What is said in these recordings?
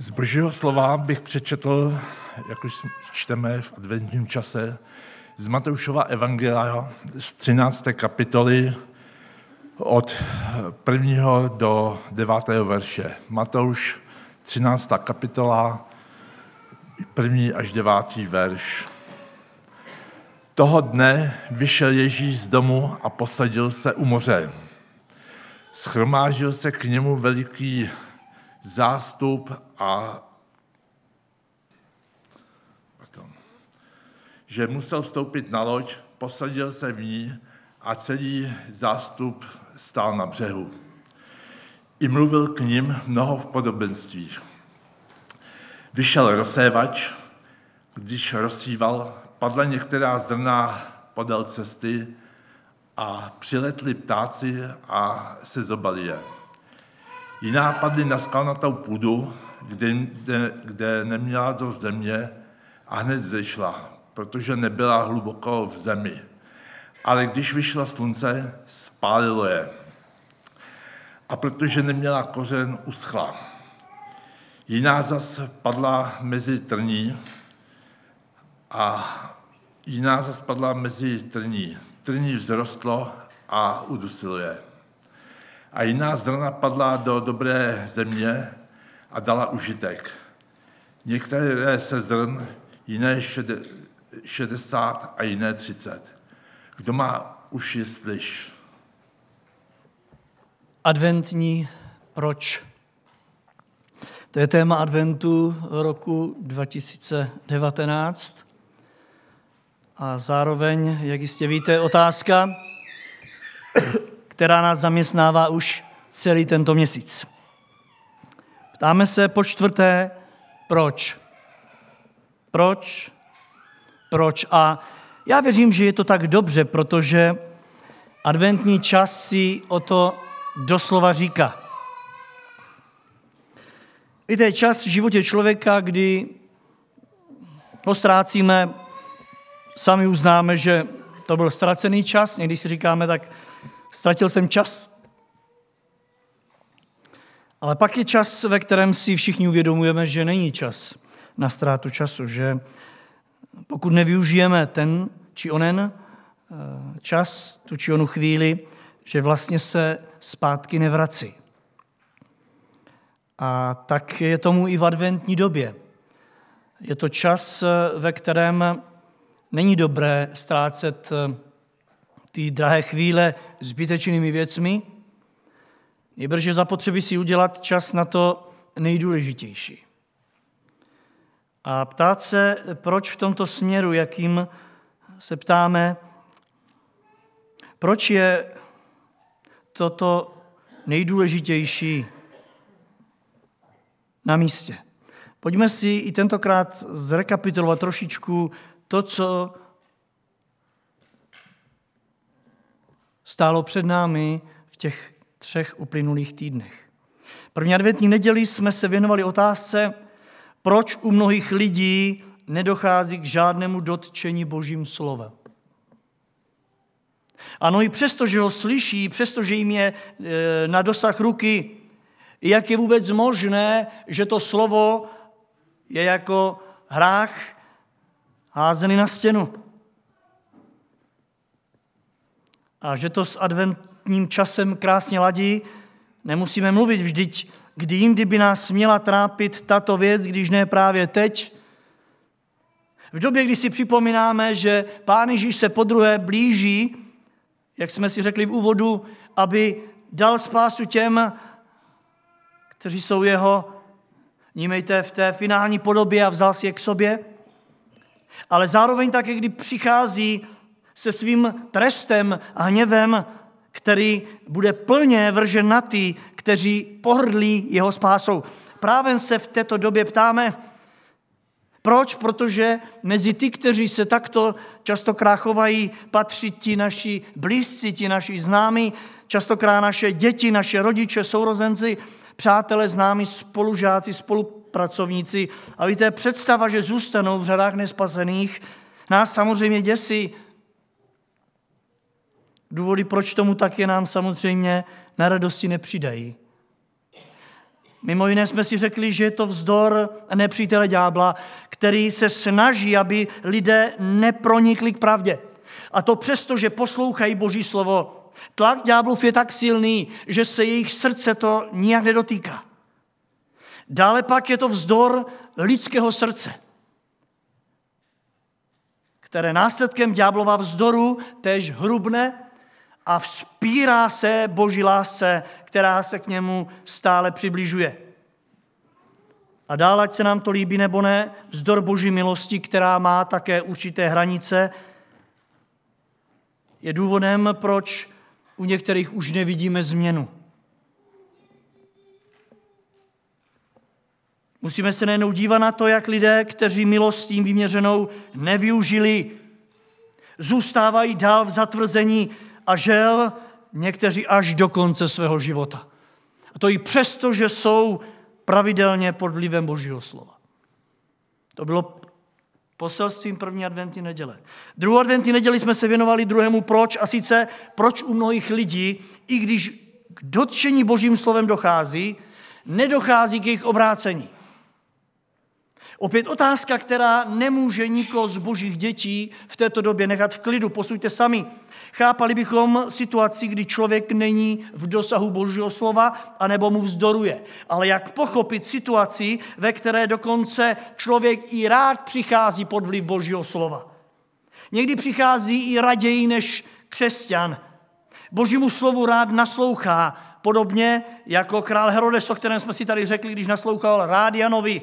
Z božího slova bych přečetl, jak už čteme v adventním čase, z Matoušova Evangelia z 13. kapitoly od 1. do 9. verše. Matouš 13. kapitola, 1. až 9. verš. Toho dne vyšel Ježíš z domu a posadil se u moře. Schromážil se k němu veliký zástup a že musel vstoupit na loď, posadil se v ní a celý zástup stál na břehu. I mluvil k ním mnoho v podobenstvích. Vyšel rozsévač, když rozsíval, padla některá zrna podél cesty a přiletli ptáci a se zobali je. Jiná padly na skalnatou půdu, kde, kde, kde neměla do země a hned zešla, protože nebyla hluboko v zemi. Ale když vyšlo slunce, spálilo je. A protože neměla kořen, uschla. Jiná zas padla mezi trní a jiná zas padla mezi trní. Trní vzrostlo a udusilo je. A jiná zrna padla do dobré země a dala užitek. Některé se zrn, jiné 60 a jiné 30. Kdo má uši, slyš. Adventní proč? To je téma adventu roku 2019 a zároveň, jak jistě víte, otázka, která nás zaměstnává už celý tento měsíc. Ptáme se po čtvrté, proč? Proč? Proč? A já věřím, že je to tak dobře, protože adventní čas si o to doslova říká. Víte, čas v životě člověka, kdy ho ztrácíme, sami uznáme, že to byl ztracený čas, někdy si říkáme, tak ztratil jsem čas. Ale pak je čas, ve kterém si všichni uvědomujeme, že není čas na ztrátu času, že pokud nevyužijeme ten či onen eh, čas, tu či onu chvíli, že vlastně se zpátky nevrací. A tak je tomu i v adventní době. Je to čas, ve kterém není dobré ztrácet eh, ty drahé chvíle zbytečnými věcmi, je zapotřebí si udělat čas na to nejdůležitější. A ptát se, proč v tomto směru, jakým se ptáme, proč je toto nejdůležitější na místě. Pojďme si i tentokrát zrekapitulovat trošičku to, co stálo před námi v těch třech uplynulých týdnech. První adventní neděli jsme se věnovali otázce, proč u mnohých lidí nedochází k žádnému dotčení Božím slovem. Ano, i přesto, že ho slyší, přesto, že jim je e, na dosah ruky, jak je vůbec možné, že to slovo je jako hrách házený na stěnu. A že to s adventním časem krásně ladí, nemusíme mluvit vždyť, kdy jindy by nás měla trápit tato věc, když ne právě teď. V době, kdy si připomínáme, že Pán Ježíš se po druhé blíží, jak jsme si řekli v úvodu, aby dal spásu těm, kteří jsou jeho, nímejte v té finální podobě a vzal si je k sobě, ale zároveň také, kdy přichází se svým trestem a hněvem, který bude plně vržen na ty, kteří pohrdlí jeho spásou. Právě se v této době ptáme, proč? Protože mezi ty, kteří se takto častokrát chovají, patří ti naši blízci, ti naši známí, častokrát naše děti, naše rodiče, sourozenci, přátelé, známí, spolužáci, spolupracovníci. A víte, představa, že zůstanou v řadách nespasených, nás samozřejmě děsí. Důvody, proč tomu tak je, nám samozřejmě na radosti nepřidají. Mimo jiné jsme si řekli, že je to vzdor nepřítele ďábla, který se snaží, aby lidé nepronikli k pravdě. A to přesto, že poslouchají Boží slovo. Tlak ďáblův je tak silný, že se jejich srdce to nijak nedotýká. Dále pak je to vzdor lidského srdce, které následkem ďáblova vzdoru tež hrubne a vzpírá se Boží lásce, která se k němu stále přibližuje. A dále, ať se nám to líbí nebo ne, vzdor Boží milosti, která má také určité hranice, je důvodem, proč u některých už nevidíme změnu. Musíme se nejenom dívat na to, jak lidé, kteří milostím vyměřenou nevyužili, zůstávají dál v zatvrzení a žel někteří až do konce svého života. A to i přesto, že jsou pravidelně pod vlivem Božího slova. To bylo poselstvím první adventní neděle. Druhou adventní neděli jsme se věnovali druhému proč, a sice proč u mnohých lidí, i když k dotčení Božím slovem dochází, nedochází k jejich obrácení. Opět otázka, která nemůže nikoho z božích dětí v této době nechat v klidu. Posuďte sami. Chápali bychom situaci, kdy člověk není v dosahu božího slova, anebo mu vzdoruje. Ale jak pochopit situaci, ve které dokonce člověk i rád přichází pod vliv božího slova. Někdy přichází i raději než křesťan. Božímu slovu rád naslouchá, podobně jako král Herodes, o kterém jsme si tady řekli, když naslouchal Rádianovi,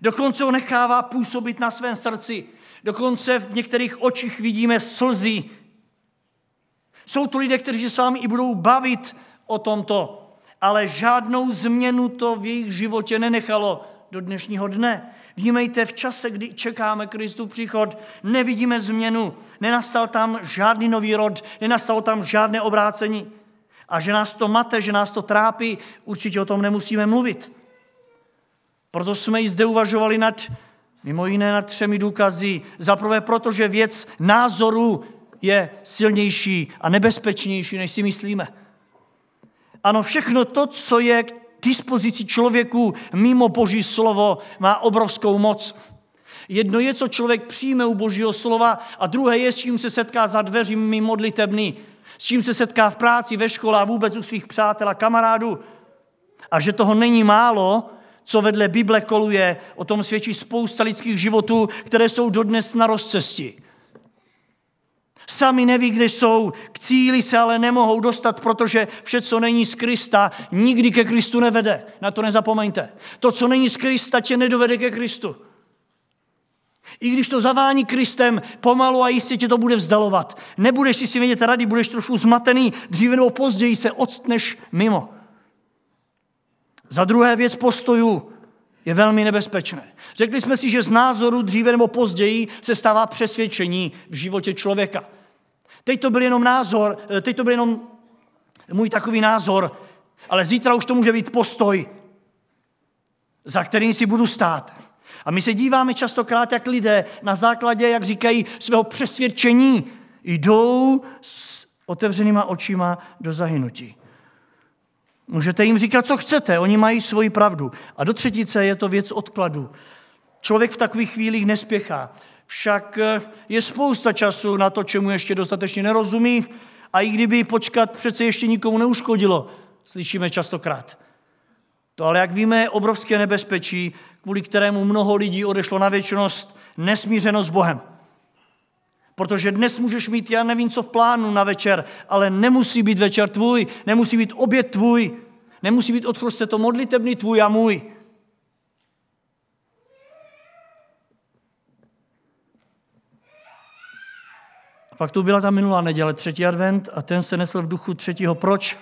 Dokonce ho nechává působit na svém srdci. Dokonce v některých očích vidíme slzy. Jsou to lidé, kteří se vámi i budou bavit o tomto, ale žádnou změnu to v jejich životě nenechalo do dnešního dne. Vnímejte, v čase, kdy čekáme Kristu příchod, nevidíme změnu, nenastal tam žádný nový rod, nenastalo tam žádné obrácení. A že nás to mate, že nás to trápí, určitě o tom nemusíme mluvit. Proto jsme i zde uvažovali nad, mimo jiné nad třemi důkazy. Za prvé, protože věc názoru je silnější a nebezpečnější, než si myslíme. Ano, všechno to, co je k dispozici člověku mimo Boží slovo, má obrovskou moc. Jedno je, co člověk přijme u Božího slova a druhé je, s čím se setká za dveřmi modlitebny, s čím se setká v práci, ve škole a vůbec u svých přátel a kamarádů. A že toho není málo, co vedle Bible koluje, o tom svědčí spousta lidských životů, které jsou dodnes na rozcesti. Sami neví, kde jsou, k cíli se ale nemohou dostat, protože vše, co není z Krista, nikdy ke Kristu nevede. Na to nezapomeňte. To, co není z Krista, tě nedovede ke Kristu. I když to zavání Kristem, pomalu a jistě tě to bude vzdalovat. Nebudeš si si vědět rady, budeš trošku zmatený, dříve nebo později se odstneš mimo. Za druhé věc postojů je velmi nebezpečné. Řekli jsme si, že z názoru dříve nebo později se stává přesvědčení v životě člověka. Teď to byl jenom názor, eh, teď to byl jenom můj takový názor, ale zítra už to může být postoj, za kterým si budu stát. A my se díváme častokrát, jak lidé na základě, jak říkají, svého přesvědčení jdou s otevřenýma očima do zahynutí. Můžete jim říkat, co chcete, oni mají svoji pravdu. A do třetice je to věc odkladu. Člověk v takových chvílích nespěchá. Však eh, je spousta času na to, čemu ještě dostatečně nerozumí a i kdyby počkat přece ještě nikomu neuškodilo, slyšíme častokrát. To ale, jak víme, je obrovské nebezpečí, kvůli kterému mnoho lidí odešlo na věčnost nesmířeno s Bohem. Protože dnes můžeš mít, já nevím, co v plánu na večer, ale nemusí být večer tvůj, nemusí být oběd tvůj, nemusí být odchod to modlitebný tvůj a můj. A pak tu byla ta minulá neděle, třetí advent, a ten se nesl v duchu třetího proč.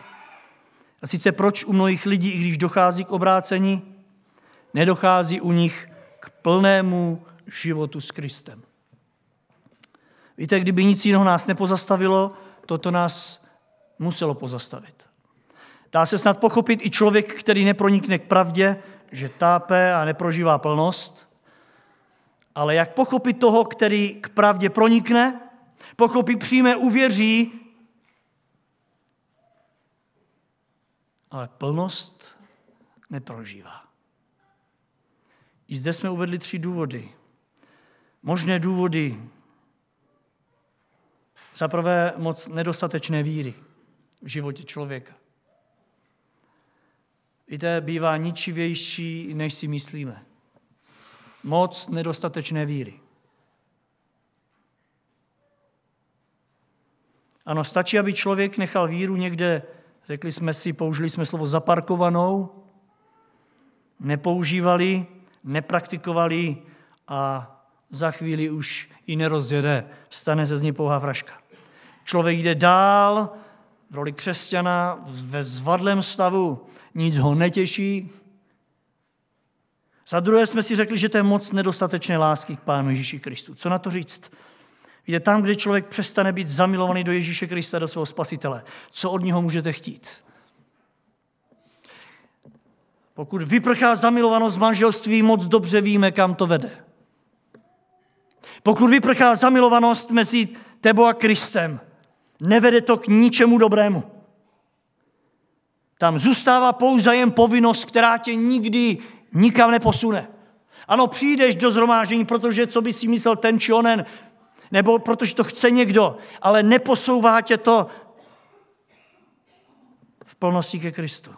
A sice proč u mnohých lidí, i když dochází k obrácení, nedochází u nich k plnému životu s Kristem. Víte, kdyby nic jiného nás nepozastavilo, toto nás muselo pozastavit. Dá se snad pochopit i člověk, který nepronikne k pravdě, že tápe a neprožívá plnost, ale jak pochopit toho, který k pravdě pronikne, pochopí, přijme, uvěří, ale plnost neprožívá. I zde jsme uvedli tři důvody. Možné důvody. Za prvé moc nedostatečné víry v životě člověka. Víte, bývá ničivější, než si myslíme. Moc nedostatečné víry. Ano, stačí, aby člověk nechal víru někde, řekli jsme si, použili jsme slovo zaparkovanou, nepoužívali, nepraktikovali a za chvíli už ji nerozjede, stane se z ní pouhá fraška. Člověk jde dál v roli křesťana ve zvadlém stavu, nic ho netěší. Za druhé jsme si řekli, že to je moc nedostatečné lásky k Pánu Ježíši Kristu. Co na to říct? Víte, tam, kde člověk přestane být zamilovaný do Ježíše Krista, do svého spasitele, co od něho můžete chtít? Pokud vyprchá zamilovanost manželství, moc dobře víme, kam to vede. Pokud vyprchá zamilovanost mezi tebou a Kristem, nevede to k ničemu dobrému. Tam zůstává pouze jen povinnost, která tě nikdy nikam neposune. Ano, přijdeš do zhromáždění, protože co by si myslel ten či onen, nebo protože to chce někdo, ale neposouvá tě to v plnosti ke Kristu.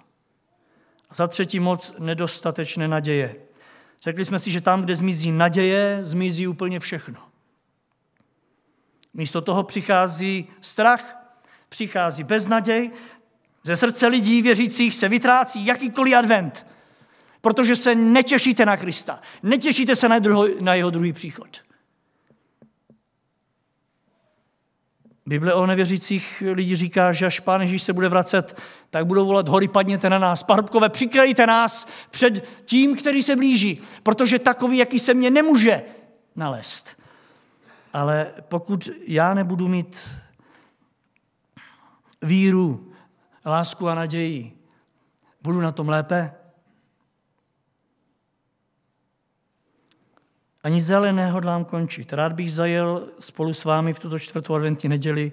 A za třetí moc nedostatečné naděje. Řekli jsme si, že tam, kde zmizí naděje, zmizí úplně všechno. Místo toho přichází strach, přichází beznaděj, ze srdce lidí věřících se vytrácí jakýkoliv advent, protože se netěšíte na Krista, netěšíte se na, druho, na jeho druhý příchod. Bible o nevěřících lidí říká, že až Pán Ježíš se bude vracet, tak budou volat hory, padněte na nás. Parubkové, přikrejte nás před tím, který se blíží, protože takový, jaký se mě nemůže nalézt. Ale pokud já nebudu mít víru, lásku a naději, budu na tom lépe? Ani ale nehodlám končit. Rád bych zajel spolu s vámi v tuto čtvrtou adventní neděli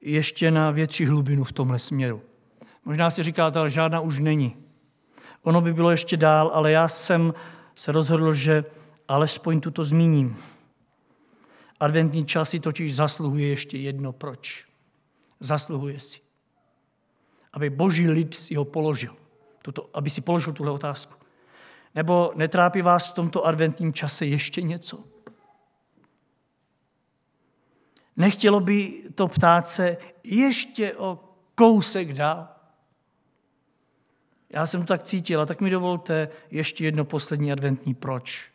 ještě na větší hlubinu v tomhle směru. Možná si říkáte, ale žádná už není. Ono by bylo ještě dál, ale já jsem se rozhodl, že alespoň tuto zmíním. Adventní časy totiž zasluhuje ještě jedno proč. Zasluhuje si. Aby boží lid si ho položil. Tuto, aby si položil tuhle otázku. Nebo netrápí vás v tomto adventním čase ještě něco? Nechtělo by to ptát se ještě o kousek dál? Já jsem to tak cítil, a tak mi dovolte ještě jedno poslední adventní proč.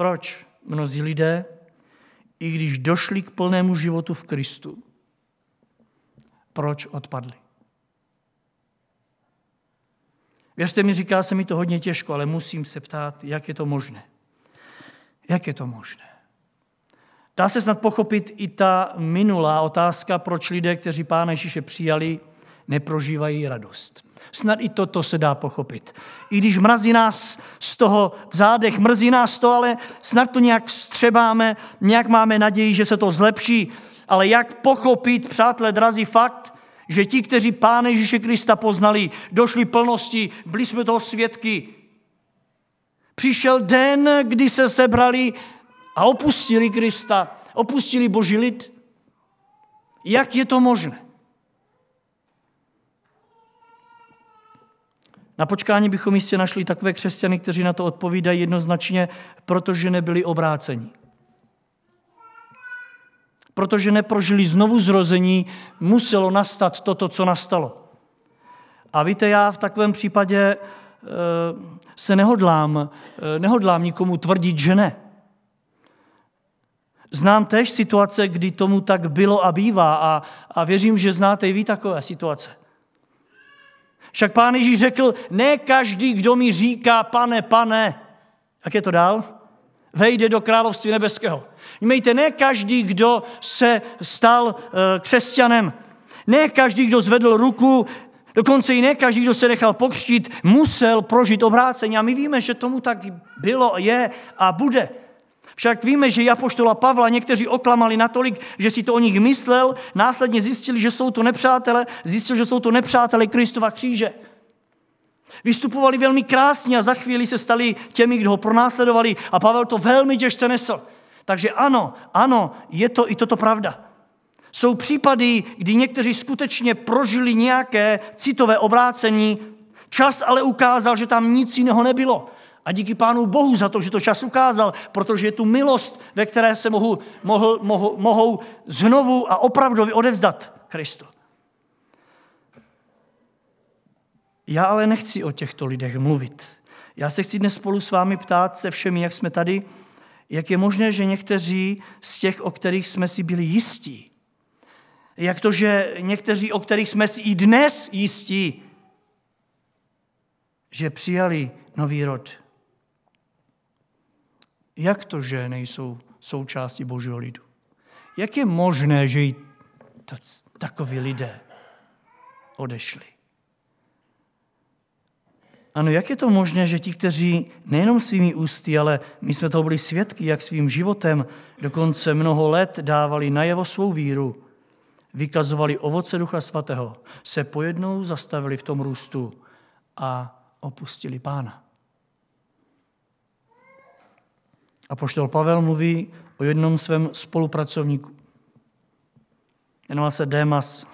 Proč mnozí lidé, i když došli k plnému životu v Kristu, proč odpadli? Věřte mi, říká se mi to hodně těžko, ale musím se ptát, jak je to možné. Jak je to možné? Dá se snad pochopit i ta minulá otázka, proč lidé, kteří Pána Ježíše přijali, neprožívají radost. Snad i toto se dá pochopit. I když mrazí nás z toho v zádech, mrzí nás to, ale snad to nějak vstřebáme, nějak máme naději, že se to zlepší. Ale jak pochopit, přátelé drazí, fakt, že ti, kteří Pána Ježíše Krista poznali, došli plnosti, byli jsme toho svědky. Přišel den, kdy se sebrali a opustili Krista, opustili Boží lid. Jak je to možné? Na počkání bychom jistě našli takové křesťany, kteří na to odpovídají jednoznačně, protože nebyli obráceni. Protože neprožili znovu zrození, muselo nastat toto, co nastalo. A víte, já v takovém případě e, se nehodlám, e, nehodlám nikomu tvrdit, že ne. Znám též situace, kdy tomu tak bylo a bývá a, a věřím, že znáte i vy takové situace. Však pán Ježíš řekl, ne každý, kdo mi říká, pane, pane, jak je to dál? Vejde do království nebeského. Mějte, ne každý, kdo se stal e, křesťanem, ne každý, kdo zvedl ruku, dokonce i ne každý, kdo se nechal pokřtít, musel prožít obrácení. A my víme, že tomu tak bylo, je a bude. Však víme, že Japoštola Pavla někteří oklamali natolik, že si to o nich myslel, následně zjistili, že jsou to nepřátelé, zjistil, že jsou to nepřátelé Kristova kříže. Vystupovali velmi krásně a za chvíli se stali těmi, kdo ho pronásledovali a Pavel to velmi těžce nesl. Takže ano, ano, je to i toto pravda. Jsou případy, kdy někteří skutečně prožili nějaké citové obrácení, čas ale ukázal, že tam nic jiného nebylo. A díky Pánu Bohu za to, že to čas ukázal, protože je tu milost, ve které se mohu, mohu, mohu, mohou znovu a opravdu odevzdat Kristu. Já ale nechci o těchto lidech mluvit. Já se chci dnes spolu s vámi ptát se všemi, jak jsme tady, jak je možné, že někteří z těch, o kterých jsme si byli jistí, jak to, že někteří, o kterých jsme si i dnes jistí, že přijali nový rod. Jak to, že nejsou součástí Božího lidu? Jak je možné, že i takoví lidé odešli? Ano, jak je to možné, že ti, kteří nejenom svými ústy, ale my jsme toho byli svědky, jak svým životem dokonce mnoho let dávali najevo svou víru, vykazovali ovoce Ducha Svatého, se pojednou zastavili v tom růstu a opustili pána. A poštol Pavel mluví o jednom svém spolupracovníku. Jmenoval se Démas.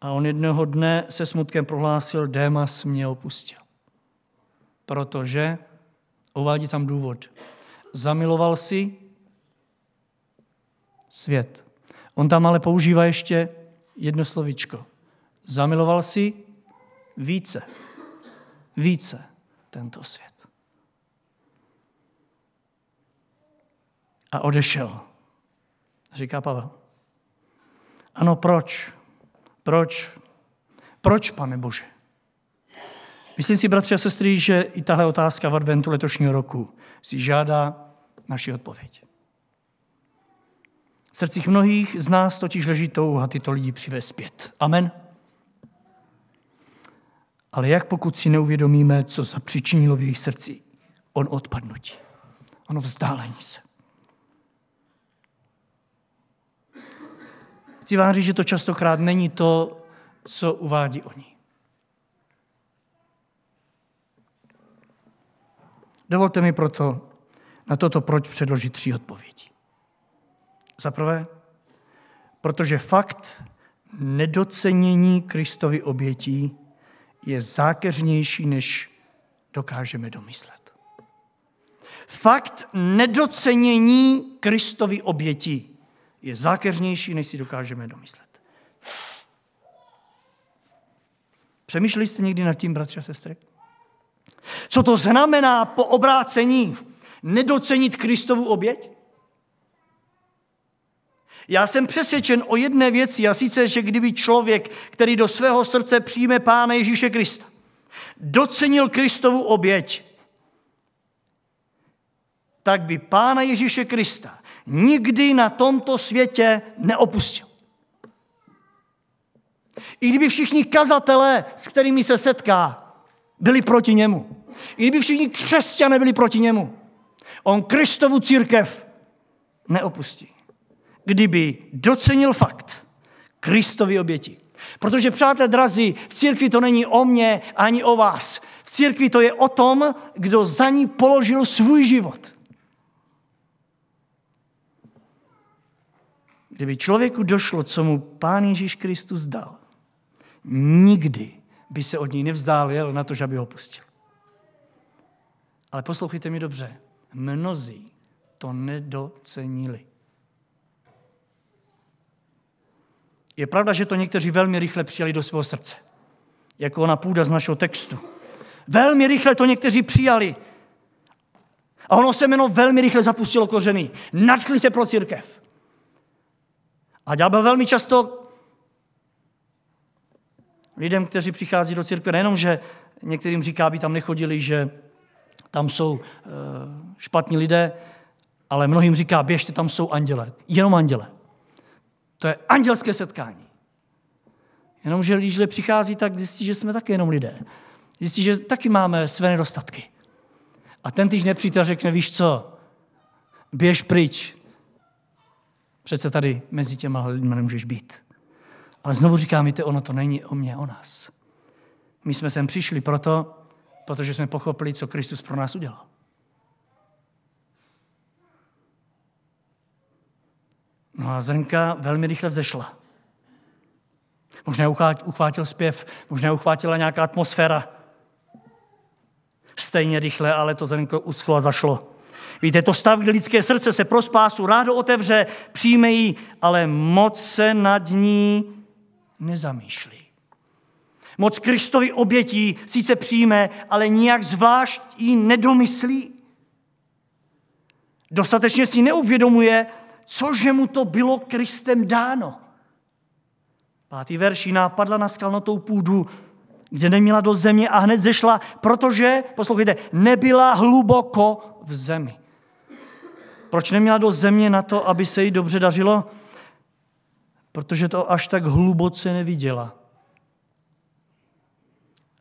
A on jednoho dne se smutkem prohlásil, Démas mě opustil. Protože, uvádí tam důvod, zamiloval si svět. On tam ale používá ještě jedno slovičko. Zamiloval si více, více tento svět. A odešel. Říká Pavel. Ano, proč? Proč? Proč, pane Bože? Myslím si, bratři a sestry, že i tahle otázka v adventu letošního roku si žádá naši odpověď. V srdcích mnohých z nás totiž leží touha tyto lidi přivést zpět. Amen. Ale jak pokud si neuvědomíme, co zapřičinilo v jejich srdci? On odpadnutí. Ono vzdálení se. Chci vám říct, že to častokrát není to, co uvádí oni. Dovolte mi proto na toto proč předložit tři odpovědi. Za prvé, protože fakt nedocenění Kristovy obětí je zákeřnější, než dokážeme domyslet. Fakt nedocenění Kristovy obětí je zákeřnější, než si dokážeme domyslet. Přemýšleli jste někdy nad tím, bratři a sestry? Co to znamená po obrácení nedocenit Kristovu oběť? Já jsem přesvědčen o jedné věci, a sice, že kdyby člověk, který do svého srdce přijme Pána Ježíše Krista, docenil Kristovu oběť, tak by Pána Ježíše Krista nikdy na tomto světě neopustil. I kdyby všichni kazatelé, s kterými se setká, byli proti němu. I kdyby všichni křesťané byli proti němu. On Kristovu církev neopustí kdyby docenil fakt Kristovi oběti. Protože, přátelé drazí, v církvi to není o mně ani o vás. V církvi to je o tom, kdo za ní položil svůj život. Kdyby člověku došlo, co mu Pán Ježíš Kristus dal, nikdy by se od něj nevzdálil na to, že by ho pustil. Ale poslouchejte mi dobře, mnozí to nedocenili. Je pravda, že to někteří velmi rychle přijali do svého srdce. Jako ona půda z našeho textu. Velmi rychle to někteří přijali. A ono se jméno velmi rychle zapustilo kořeny. Nadchli se pro církev. A ďábel velmi často lidem, kteří přichází do církve, nejenom, že některým říká, aby tam nechodili, že tam jsou eh, špatní lidé, ale mnohým říká, běžte, tam jsou anděle. Jenom anděle. To je andělské setkání. Jenomže když přichází, tak zjistí, že jsme taky jenom lidé. Zjistí, že taky máme své nedostatky. A ten týž nepřítel řekne, víš co, Běž pryč. Přece tady mezi těma lidmi nemůžeš být. Ale znovu říkám, víte, ono to není o mě, o nás. My jsme sem přišli proto, protože jsme pochopili, co Kristus pro nás udělal. No a zrnka velmi rychle vzešla. Možná uchvátil zpěv, možná uchvátila nějaká atmosféra. Stejně rychle, ale to zrnko uschlo a zašlo. Víte, to stav, kdy lidské srdce se pro spásu rádo otevře, přijme ji, ale moc se nad ní nezamýšlí. Moc Kristovi obětí sice přijme, ale nijak zvlášť ji nedomyslí. Dostatečně si neuvědomuje, cože mu to bylo Kristem dáno. Pátý verší nápadla na skalnatou půdu, kde neměla do země a hned zešla, protože, poslouchejte, nebyla hluboko v zemi. Proč neměla do země na to, aby se jí dobře dařilo? Protože to až tak hluboce neviděla.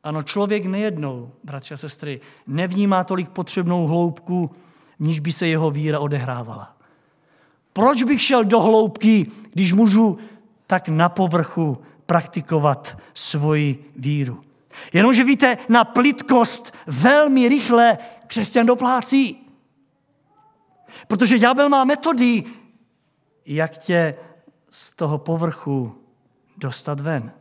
Ano, člověk nejednou, bratři a sestry, nevnímá tolik potřebnou hloubku, v níž by se jeho víra odehrávala. Proč bych šel do hloubky, když můžu tak na povrchu praktikovat svoji víru? Jenomže víte, na plitkost velmi rychle křesťan doplácí. Protože ďábel má metody, jak tě z toho povrchu dostat ven.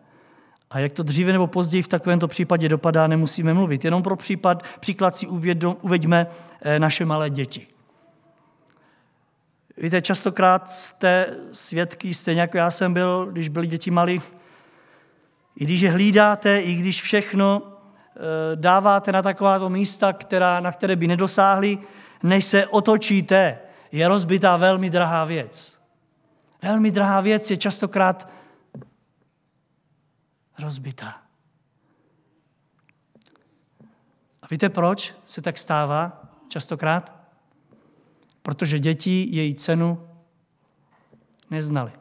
A jak to dříve nebo později v takovémto případě dopadá, nemusíme mluvit. Jenom pro případ, příklad si uvědom, uveďme eh, naše malé děti. Víte, častokrát jste svědky, stejně jako já jsem byl, když byli děti malí, i když je hlídáte, i když všechno eh, dáváte na takováto místa, která, na které by nedosáhli, než se otočíte, je rozbitá velmi drahá věc. Velmi drahá věc je častokrát rozbitá. A víte, proč se tak stává častokrát? Protože děti její cenu neznali.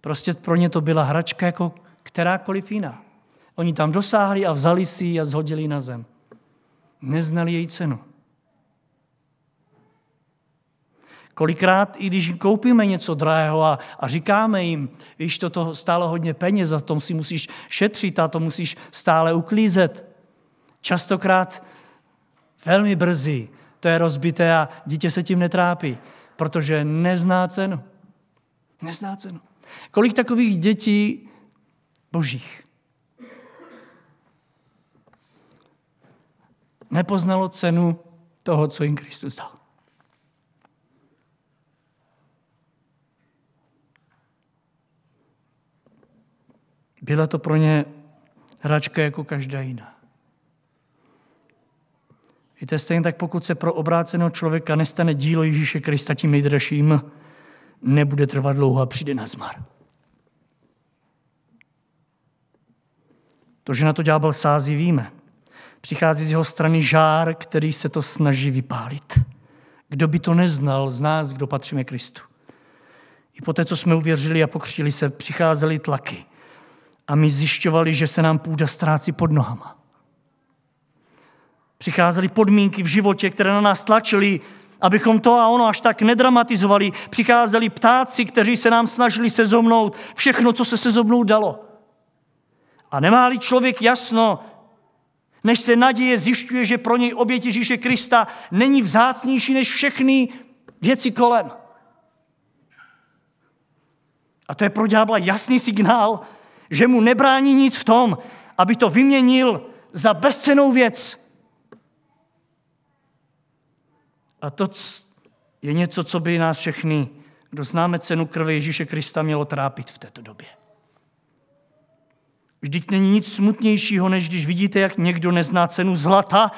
Prostě pro ně to byla hračka jako kterákoliv jiná. Oni tam dosáhli a vzali si ji a zhodili na zem. Neznali její cenu. Kolikrát, i když koupíme něco drahého a, a říkáme jim, víš, to toho stálo hodně peněz, za tom si musíš šetřit a to musíš stále uklízet. Častokrát velmi brzy to je rozbité a dítě se tím netrápí, protože nezná cenu. Nezná cenu. Kolik takových dětí božích nepoznalo cenu toho, co jim Kristus dal. Byla to pro ně hračka jako každá jiná. Víte, stejně tak pokud se pro obráceného člověka nestane dílo Ježíše Krista tím nejdražším, nebude trvat dlouho a přijde na zmar. To, že na to ďábel sází, víme. Přichází z jeho strany žár, který se to snaží vypálit. Kdo by to neznal z nás, kdo patříme Kristu? I po té, co jsme uvěřili a pokřtili se, přicházely tlaky. A my zjišťovali, že se nám půda ztrácí pod nohama. Přicházely podmínky v životě, které na nás tlačily, abychom to a ono až tak nedramatizovali. Přicházeli ptáci, kteří se nám snažili sezomnout všechno, co se sezomnout dalo. A nemá-li člověk jasno, než se naděje zjišťuje, že pro něj oběť Ježíše Krista není vzácnější než všechny věci kolem. A to je pro ďábla jasný signál, že mu nebrání nic v tom, aby to vyměnil za bezcenou věc. A to je něco, co by nás všechny, kdo známe cenu krve Ježíše Krista, mělo trápit v této době. Vždyť není nic smutnějšího, než když vidíte, jak někdo nezná cenu zlata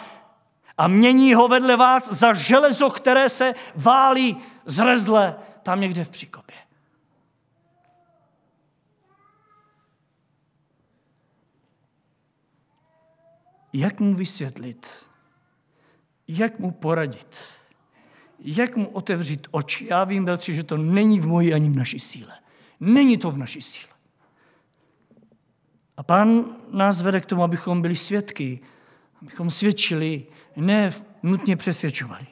a mění ho vedle vás za železo, které se válí zrezle tam někde v příkopě. Jak mu vysvětlit? Jak mu poradit? Jak mu otevřít oči? Já vím, bratři, že to není v mojí ani v naší síle. Není to v naší síle. A pán nás vede k tomu, abychom byli svědky, abychom svědčili ne nutně přesvědčovali.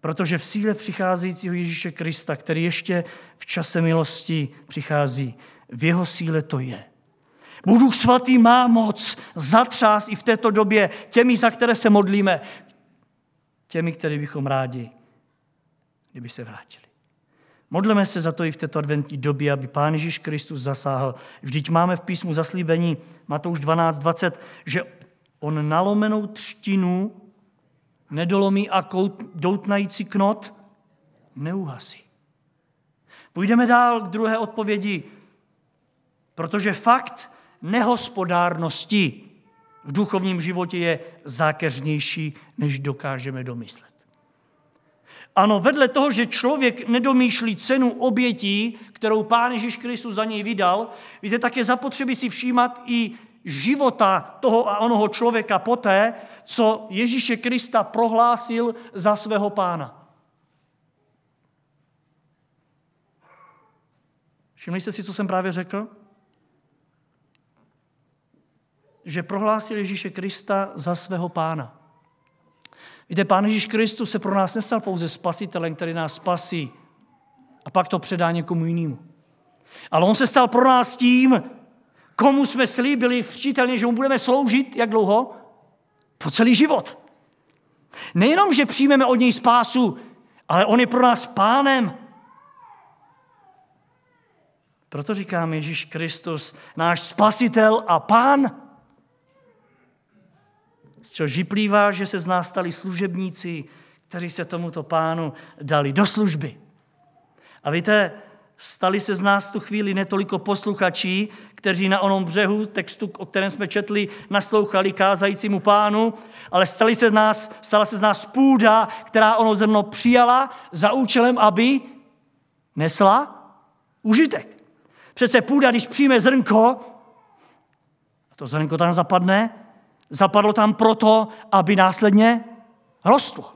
Protože v síle přicházejícího Ježíše Krista, který ještě v čase milosti přichází, v jeho síle to je. Bůh svatý má moc zatřás i v této době těmi, za které se modlíme, těmi, který bychom rádi, kdyby se vrátili. Modleme se za to i v této adventní době, aby Pán Ježíš Kristus zasáhl. Vždyť máme v písmu zaslíbení Matouš 12.20, že on nalomenou třtinu nedolomí a doutnající knot neuhasí. Půjdeme dál k druhé odpovědi, protože fakt nehospodárnosti v duchovním životě je zákeřnější, než dokážeme domyslet. Ano, vedle toho, že člověk nedomýšlí cenu obětí, kterou Pán Ježíš Kristus za něj vydal, víte, tak je zapotřebí si všímat i života toho a onoho člověka poté, co Ježíše Krista prohlásil za svého pána. Všimli jste si, co jsem právě řekl? Že prohlásil Ježíše Krista za svého pána. Víte, Pán Ježíš Kristus se pro nás nestal pouze spasitelem, který nás spasí a pak to předá někomu jinému. Ale on se stal pro nás tím, komu jsme slíbili včitelně, že mu budeme sloužit, jak dlouho? Po celý život. Nejenom, že přijmeme od něj spásu, ale on je pro nás pánem. Proto říkám Ježíš Kristus, náš spasitel a pán. Čehož vyplývá, že se z nás stali služebníci, kteří se tomuto pánu dali do služby. A víte, stali se z nás tu chvíli netoliko posluchačí, kteří na onom břehu textu, o kterém jsme četli, naslouchali kázajícímu pánu, ale stali se z nás, stala se z nás půda, která ono zrno přijala za účelem, aby nesla užitek. Přece půda, když přijme zrnko, a to zrnko tam zapadne, zapadlo tam proto, aby následně rostlo.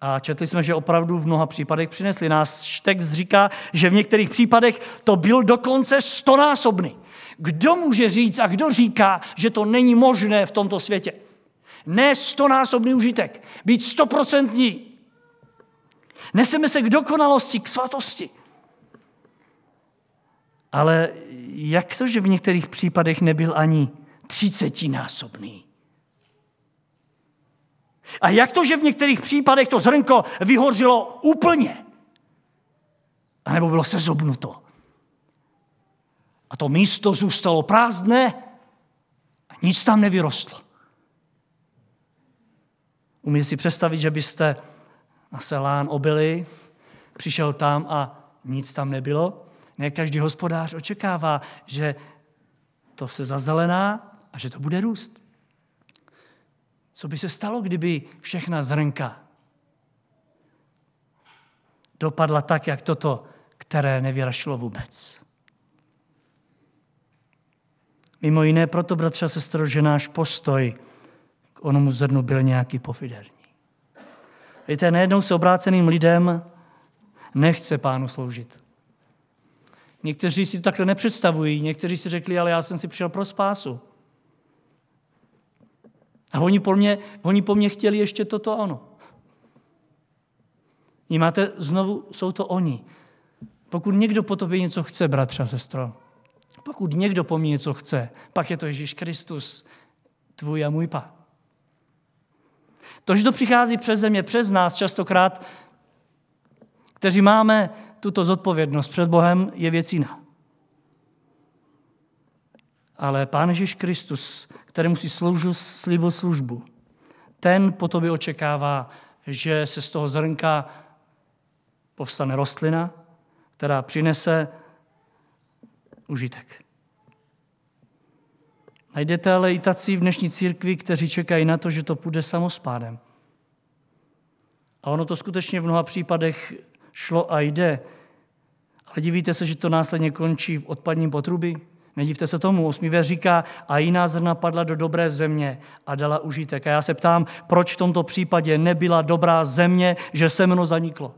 A četli jsme, že opravdu v mnoha případech přinesli. Nás text říká, že v některých případech to byl dokonce stonásobný. Kdo může říct a kdo říká, že to není možné v tomto světě? Ne stonásobný užitek, být stoprocentní. Neseme se k dokonalosti, k svatosti. Ale jak to, že v některých případech nebyl ani třicetinásobný? A jak to, že v některých případech to zrnko vyhořilo úplně? A nebo bylo sezobnuto? A to místo zůstalo prázdné a nic tam nevyrostlo. Umíte si představit, že byste na selán obili, přišel tam a nic tam nebylo? Ne každý hospodář očekává, že to se zazelená a že to bude růst. Co by se stalo, kdyby všechna zrnka dopadla tak, jak toto, které nevyrašilo vůbec? Mimo jiné proto, bratře a sestro, že náš postoj k onomu zrnu byl nějaký pofiderní. Víte, nejednou se obráceným lidem nechce pánu sloužit. Někteří si to takhle nepředstavují, někteří si řekli, ale já jsem si přišel pro spásu. A oni po mně, oni po mně chtěli ještě toto a ono. Vnímáte, znovu jsou to oni. Pokud někdo po tobě něco chce, bratře a sestro, pokud někdo po mně něco chce, pak je to Ježíš Kristus, tvůj a můj pán. To, že to přichází přes země, přes nás častokrát, kteří máme tuto zodpovědnost před Bohem, je věc jiná. Ale Pán Ježíš Kristus, kterému si sloužil, slíbil službu, ten po tobě očekává, že se z toho zrnka povstane rostlina, která přinese užitek. Najdete ale i tací v dnešní církvi, kteří čekají na to, že to půjde samospádem. A ono to skutečně v mnoha případech šlo a jde. Ale divíte se, že to následně končí v odpadním potrubí? Nedívte se tomu, osmý říká, a jiná zrna padla do dobré země a dala užitek. A já se ptám, proč v tomto případě nebyla dobrá země, že semeno zaniklo?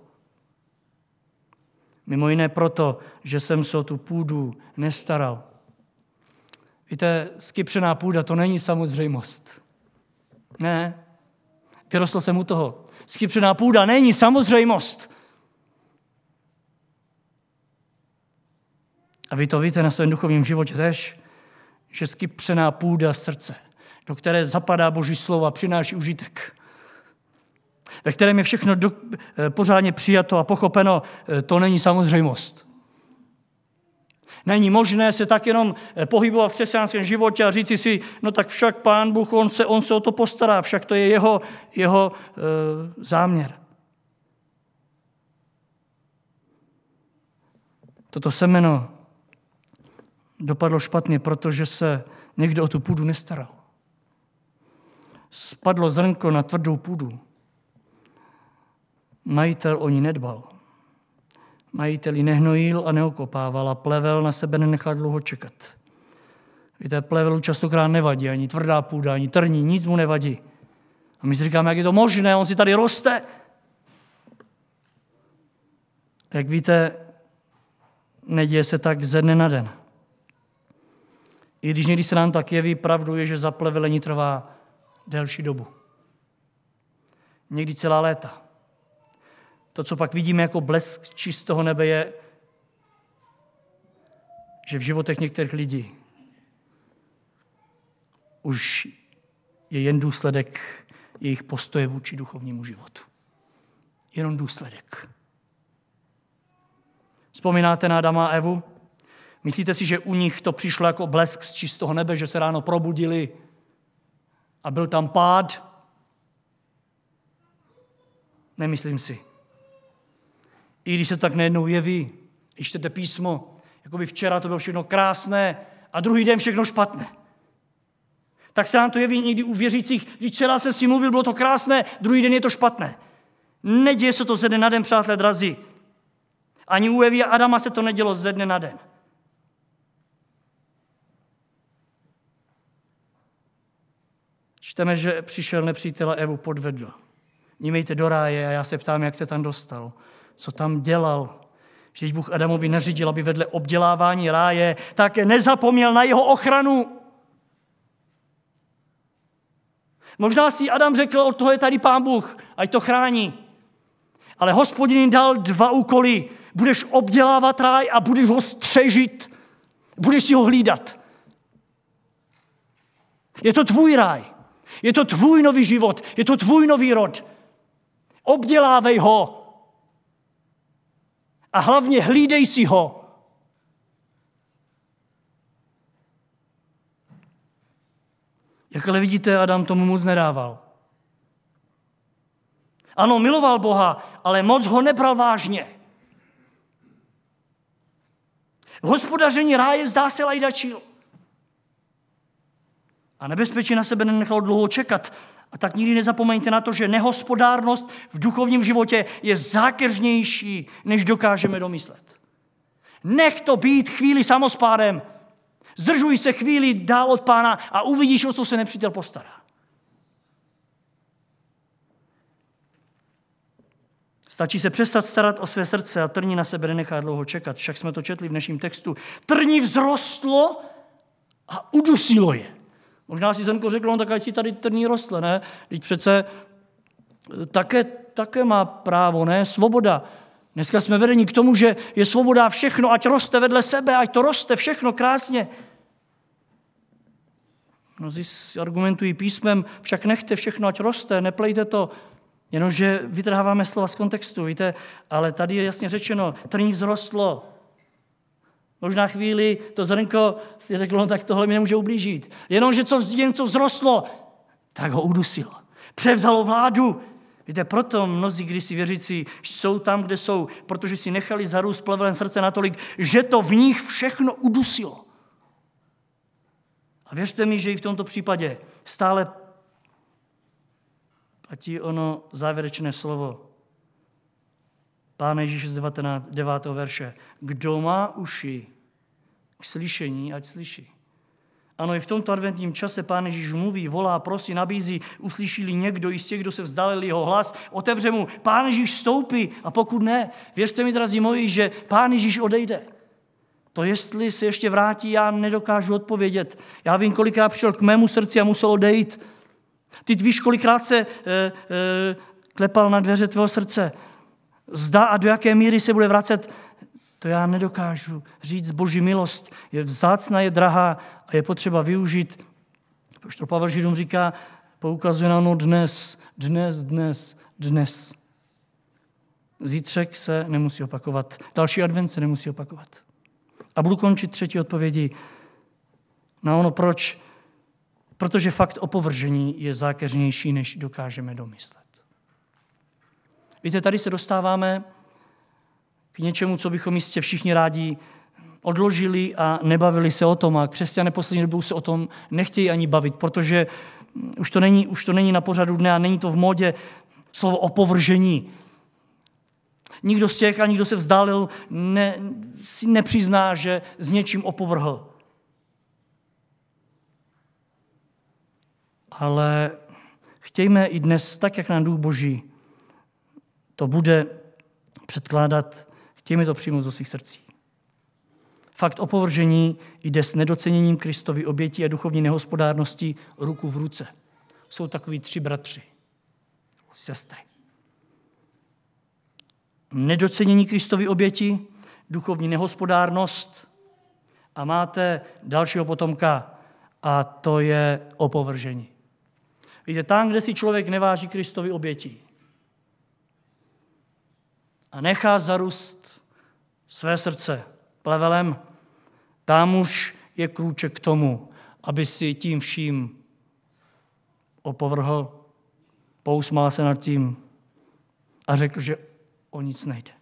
Mimo jiné proto, že jsem se o tu půdu nestaral. Víte, skypřená půda to není samozřejmost. Ne, vyrostl jsem u toho. Skypřená půda není samozřejmost. A vy to víte na svém duchovním životě tež, že skypřená půda srdce, do které zapadá Boží slova, přináší užitek. Ve kterém je všechno do, eh, pořádně přijato a pochopeno, eh, to není samozřejmost. Není možné se tak jenom eh, pohybovat v křesťanském životě a říci si, no tak však pán Bůh, on se, on se o to postará, však to je jeho, jeho e, záměr. Toto semeno dopadlo špatně, protože se někdo o tu půdu nestaral. Spadlo zrnko na tvrdou půdu. Majitel o ní nedbal. Majitel ji nehnojil a neokopával a plevel na sebe nenechal dlouho čekat. Víte, plevelu častokrát nevadí, ani tvrdá půda, ani trní, nic mu nevadí. A my si říkáme, jak je to možné, on si tady roste. Jak víte, neděje se tak ze dne na den. I když někdy se nám tak jeví, pravdu je, že zaplevelení trvá delší dobu. Někdy celá léta. To, co pak vidíme jako blesk čistého nebe, je, že v životech některých lidí už je jen důsledek jejich postoje vůči duchovnímu životu. Jenom důsledek. Vzpomínáte na Adama a Evu? Myslíte si, že u nich to přišlo jako blesk z čistého nebe, že se ráno probudili a byl tam pád? Nemyslím si. I když se tak najednou jeví, když čtete písmo, jako by včera to bylo všechno krásné a druhý den všechno špatné. Tak se nám to jeví někdy u věřících, když včera jsem si mluvil, bylo to krásné, druhý den je to špatné. Neděje se to ze dne na den, přátelé drazí. Ani u Evy a Adama se to nedělo ze dne na den. Čteme, že přišel nepřítel a Evu podvedl. Nímejte do ráje a já se ptám, jak se tam dostal. Co tam dělal? Že Bůh Adamovi neřídil, aby vedle obdělávání ráje také nezapomněl na jeho ochranu. Možná si Adam řekl, od toho je tady pán Bůh, ať to chrání. Ale hospodin dal dva úkoly. Budeš obdělávat ráj a budeš ho střežit. Budeš si ho hlídat. Je to tvůj ráj. Je to tvůj nový život, je to tvůj nový rod. Obdělávej ho. A hlavně hlídej si ho. Jak ale vidíte, Adam tomu moc nedával. Ano, miloval Boha, ale moc ho nebral vážně. V hospodaření ráje zdá se lajdačil. A nebezpečí na sebe nenechalo dlouho čekat. A tak nikdy nezapomeňte na to, že nehospodárnost v duchovním životě je zákeřnější, než dokážeme domyslet. Nech to být chvíli samospádem. Zdržuj se chvíli dál od pána a uvidíš, o co se nepřítel postará. Stačí se přestat starat o své srdce a trní na sebe nenechá dlouho čekat. Však jsme to četli v dnešním textu. Trní vzrostlo a udusilo je. Možná si Zenko řekl, no tak ať si tady trní rostle, ne? Teď přece eh, také, také má právo, ne? Svoboda. Dneska jsme vedeni k tomu, že je svoboda všechno, ať roste vedle sebe, ať to roste všechno krásně. Mnozí argumentují písmem, však nechte všechno, ať roste, neplejte to. Jenomže vytrháváme slova z kontextu, víte, ale tady je jasně řečeno, trní vzrostlo, Možná chvíli to zrnko si řeklo, no tak tohle mi nemůže ublížit. Jenomže co, jen co vzrostlo, tak ho udusilo. Převzalo vládu. Víte, proto mnozí kdysi věřící jsou tam, kde jsou, protože si nechali zarůst plevelem srdce natolik, že to v nich všechno udusilo. A věřte mi, že i v tomto případě stále platí ono závěrečné slovo. Pán Ježíš z 19, 9. verše. Kdo má uši k slyšení, ať slyší. Ano, i v tomto adventním čase Pán Ježíš mluví, volá, prosí, nabízí, uslyší někdo i z těch, kdo se vzdalili jeho hlas, otevře mu, Pán Ježíš stoupí a pokud ne, věřte mi, drazí moji, že Pán Ježíš odejde. To jestli se ještě vrátí, já nedokážu odpovědět. Já vím, kolikrát přišel k mému srdci a musel odejít. Ty víš, kolikrát se e, e, klepal na dveře tvého srdce. Zda a do jaké míry se bude vracet, to já nedokážu říct. Boží milost je vzácná, je drahá a je potřeba využít. to Pavel Židům říká, poukazuje na ono dnes, dnes, dnes, dnes. Zítřek se nemusí opakovat, další advent se nemusí opakovat. A budu končit třetí odpovědi na ono, proč. Protože fakt opovržení je zákeřnější, než dokážeme domyslet. Víte, tady se dostáváme k něčemu, co bychom jistě všichni rádi odložili a nebavili se o tom. A křesťané poslední dobou se o tom nechtějí ani bavit, protože už to není, už to není na pořadu dne a není to v módě slovo opovržení. Nikdo z těch, ani kdo se vzdálil, ne, si nepřizná, že s něčím opovrhl. Ale chtějme i dnes, tak jak nám Duch Boží to bude předkládat, chtějme to přijmout do svých srdcí. Fakt opovržení jde s nedoceněním Kristovy oběti a duchovní nehospodárnosti ruku v ruce. Jsou takový tři bratři, sestry. Nedocenění Kristovy oběti, duchovní nehospodárnost a máte dalšího potomka a to je opovržení. Víte, tam, kde si člověk neváží Kristovy oběti a nechá zarůst své srdce plevelem, tam už je krůček k tomu, aby si tím vším opovrhl, pousmál se nad tím a řekl, že o nic nejde.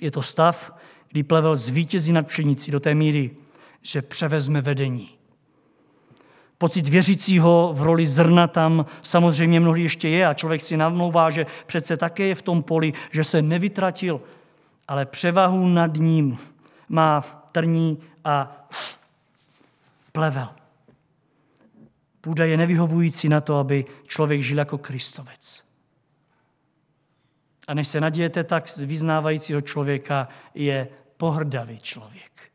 Je to stav, kdy plevel zvítězí nad pšenicí do té míry, že převezme vedení. Pocit věřícího v roli zrna tam samozřejmě mnohdy ještě je a člověk si namlouvá, že přece také je v tom poli, že se nevytratil, ale převahu nad ním má trní a plevel. Půda je nevyhovující na to, aby člověk žil jako kristovec. A než se nadějete, tak z vyznávajícího člověka je pohrdavý člověk.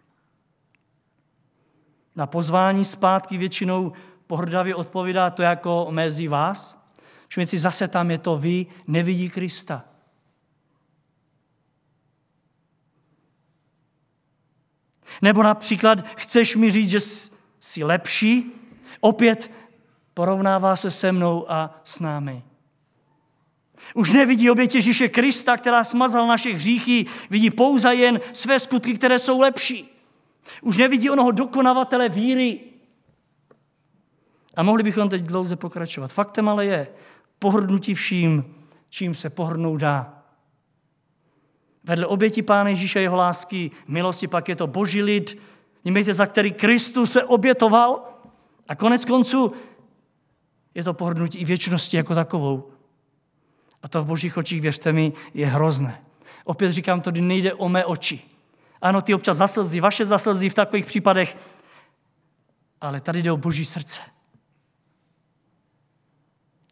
Na pozvání zpátky většinou pohrdavě odpovídá to jako mezi vás. Všimněte si, zase tam je to vy, nevidí Krista. Nebo například chceš mi říct, že jsi lepší, opět porovnává se se mnou a s námi. Už nevidí oběť Ježíše Krista, která smazal naše hříchy, vidí pouze jen své skutky, které jsou lepší. Už nevidí onoho dokonavatele víry. A mohli bychom teď dlouze pokračovat. Faktem ale je pohrnutí vším, čím se pohrnout dá. Vedle oběti Pána Ježíše jeho lásky, milosti pak je to boží lid, Nímejte, za který Kristus se obětoval a konec konců je to pohrnutí i věčnosti jako takovou. A to v božích očích, věřte mi, je hrozné. Opět říkám, to nejde o mé oči. Ano, ty občas zaslzí, vaše zaslzí v takových případech, ale tady jde o boží srdce.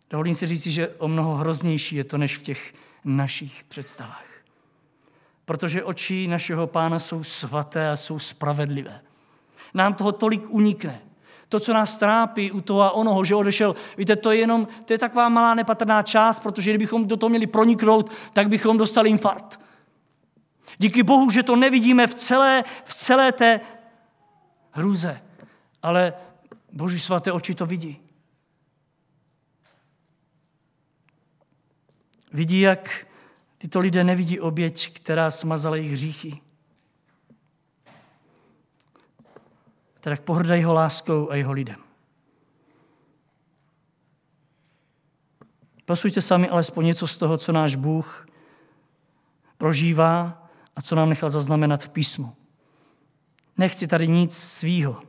Dovolím si říct, že o mnoho hroznější je to, než v těch našich představách. Protože oči našeho pána jsou svaté a jsou spravedlivé. Nám toho tolik unikne. To, co nás trápí u toho a onoho, že odešel, víte, to je jenom, to je taková malá nepatrná část, protože kdybychom do toho měli proniknout, tak bychom dostali infarkt. Díky Bohu, že to nevidíme v celé, v celé té hruze. Ale Boží svaté oči to vidí. Vidí, jak tyto lidé nevidí oběť, která smazala jejich hříchy. Tak pohrdají jeho láskou a jeho lidem. Posuďte sami alespoň něco z toho, co náš Bůh prožívá a co nám nechal zaznamenat v písmu. Nechci tady nic svýho.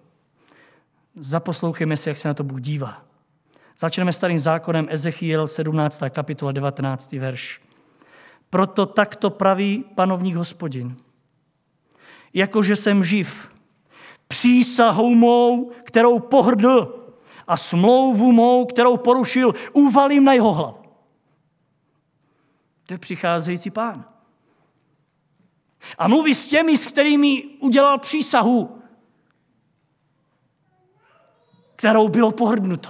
Zaposlouchejme se, jak se na to Bůh dívá. Začneme starým zákonem Ezechiel 17. kapitola 19. verš. Proto takto praví panovník hospodin. Jakože jsem živ, přísahou mou, kterou pohrdl a smlouvu mou, kterou porušil, uvalím na jeho hlavu. To je přicházející pán. A mluví s těmi, s kterými udělal přísahu, kterou bylo pohrdnuto.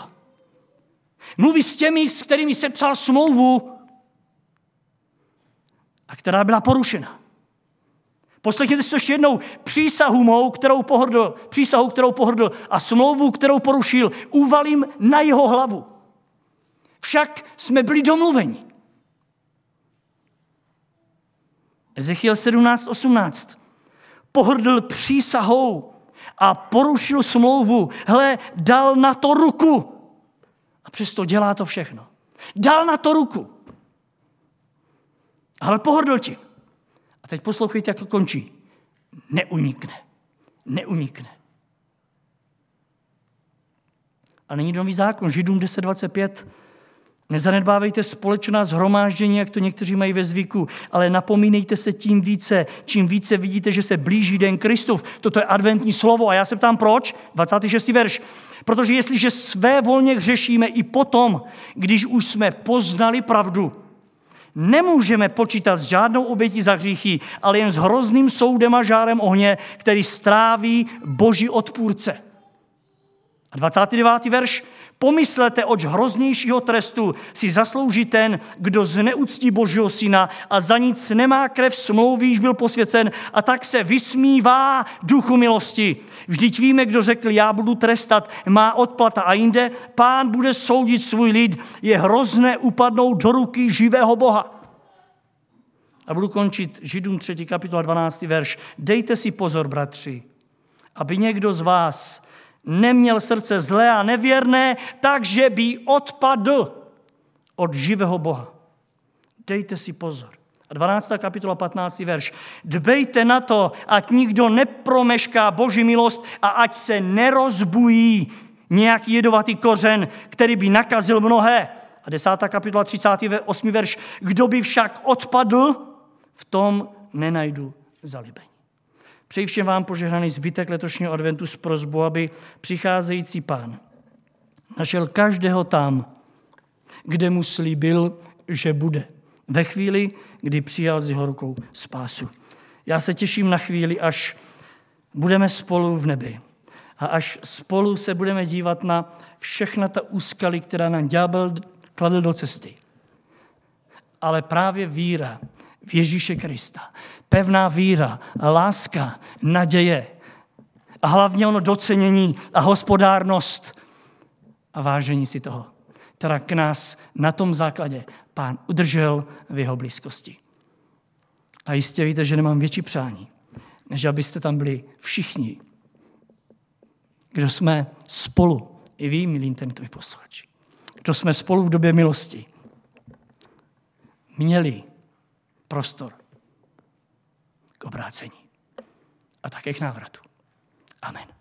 Mluví s těmi, s kterými se psal smlouvu a která byla porušena. Poslechněte si to ještě jednou. Přísahu mou, kterou pohrdl, přísahu, kterou pohrdl a smlouvu, kterou porušil, uvalím na jeho hlavu. Však jsme byli domluveni. Ezechiel 17.18. Pohrdl přísahou a porušil smlouvu. Hle, dal na to ruku. A přesto dělá to všechno. Dal na to ruku. Ale pohrdl tím. A teď poslouchejte, jak to končí. Neunikne. Neunikne. A není nový zákon. Židům 10.25 Nezanedbávejte společná zhromáždění, jak to někteří mají ve zvyku, ale napomínejte se tím více, čím více vidíte, že se blíží den Kristův. Toto je adventní slovo a já se ptám proč? 26. verš. Protože jestliže své volně hřešíme i potom, když už jsme poznali pravdu, nemůžeme počítat s žádnou obětí za hříchy, ale jen s hrozným soudem a žárem ohně, který stráví boží odpůrce. A 29. verš. Pomyslete, oč hroznějšího trestu si zaslouží ten, kdo zneuctí Božího syna a za nic nemá krev smlouvy, již byl posvěcen a tak se vysmívá duchu milosti. Vždyť víme, kdo řekl, já budu trestat, má odplata a jinde, pán bude soudit svůj lid, je hrozné upadnout do ruky živého Boha. A budu končit Židům 3. kapitola 12. verš. Dejte si pozor, bratři, aby někdo z vás neměl srdce zlé a nevěrné, takže by odpadl od živého Boha. Dejte si pozor. A 12. kapitola 15. verš. Dbejte na to, ať nikdo nepromešká Boží milost a ať se nerozbují nějaký jedovatý kořen, který by nakazil mnohé. A 10. kapitola 38. verš. Kdo by však odpadl, v tom nenajdu zalibení. Přeji všem vám požehnaný zbytek letošního adventu s prozbou, aby přicházející pán našel každého tam, kde mu slíbil, že bude. Ve chvíli, kdy přijal z jeho rukou spásu. Já se těším na chvíli, až budeme spolu v nebi. A až spolu se budeme dívat na všechna ta úskaly, která nám ďábel kladl do cesty. Ale právě víra v Ježíše Krista. Pevná víra, láska, naděje a hlavně ono docenění a hospodárnost a vážení si toho, která k nás na tom základě pán udržel v jeho blízkosti. A jistě víte, že nemám větší přání, než abyste tam byli všichni, kdo jsme spolu, i vy, milí internetoví posluchači, kdo jsme spolu v době milosti, měli prostor obrácení a také k návratu. Amen.